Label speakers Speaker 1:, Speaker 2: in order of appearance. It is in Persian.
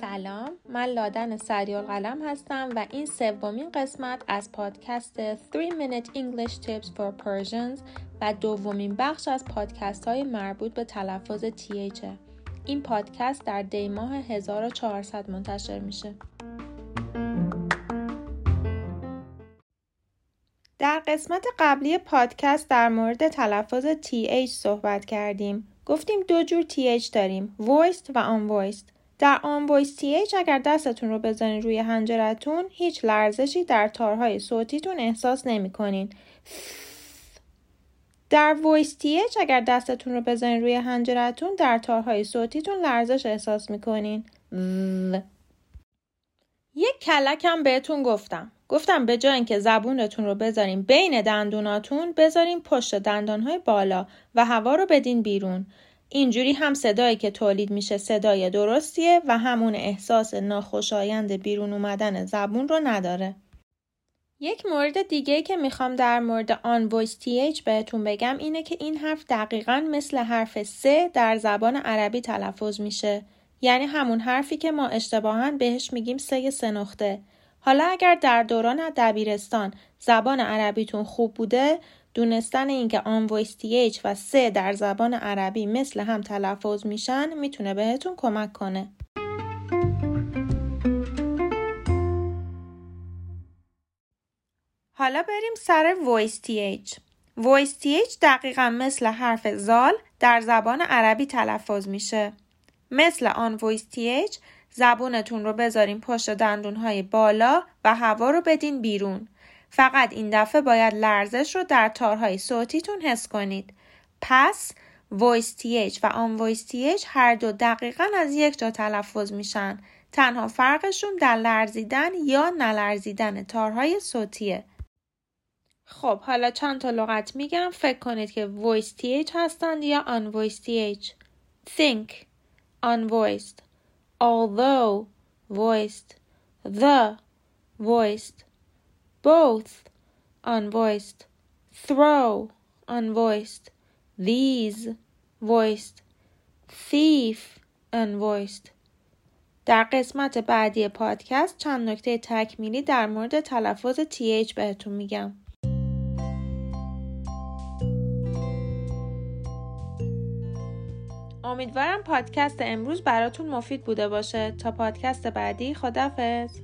Speaker 1: سلام من لادن سریال قلم هستم و این سومین قسمت از پادکست 3 Minute English Tips for Persians و دومین بخش از پادکست های مربوط به تلفظ TH این پادکست در دی ماه 1400 منتشر میشه. در قسمت قبلی پادکست در مورد تلفظ TH صحبت کردیم گفتیم دو جور TH داریم voiced و unvoiced در وایس TH اگر دستتون رو بزنید روی حنجرتون هیچ لرزشی در تارهای صوتیتون احساس نمی کنین. در وایس TH اگر دستتون رو بزنید روی حنجرتون در تارهای صوتیتون لرزش احساس می‌کنین. یک کلکم بهتون گفتم. گفتم به جای اینکه زبونتون رو بذارین بین دندوناتون بذارین پشت دندانهای بالا و هوا رو بدین بیرون. اینجوری هم صدایی که تولید میشه صدای درستیه و همون احساس ناخوشایند بیرون اومدن زبون رو نداره. یک مورد دیگه که می‌خوام در مورد آن وایس تی بهتون بگم اینه که این حرف دقیقا مثل حرف سه در زبان عربی تلفظ میشه. یعنی همون حرفی که ما اشتباها بهش میگیم سه سه نقطه. حالا اگر در دوران دبیرستان زبان عربیتون خوب بوده دونستن اینکه آن وایس تی و سه در زبان عربی مثل هم تلفظ میشن می‌تونه بهتون کمک کنه. حالا بریم سر voiced TH voiced TH دقیقا مثل حرف ذال در زبان عربی تلفظ میشه. مثل unvoiced TH زبونتون رو بذارین پشت دندونهای بالا و هوا رو بدین بیرون. فقط این دفعه باید لرزش رو در تارهای صوتیتون حس کنید. پس voice th و آن voice th هر دو دقیقا از یک جا تلفظ میشن. تنها فرقشون در لرزیدن یا نلرزیدن تارهای صوتیه. خب حالا چند تا لغت میگم فکر کنید که voice th هستند یا on voice th. think unvoiced although voiced the voiced both unvoiced, throw unvoiced, these voiced, thief unvoiced. در قسمت بعدی پادکست چند نکته تکمیلی در مورد تلفظ TH بهتون میگم. امیدوارم پادکست امروز براتون مفید بوده باشه. تا پادکست بعدی خدافز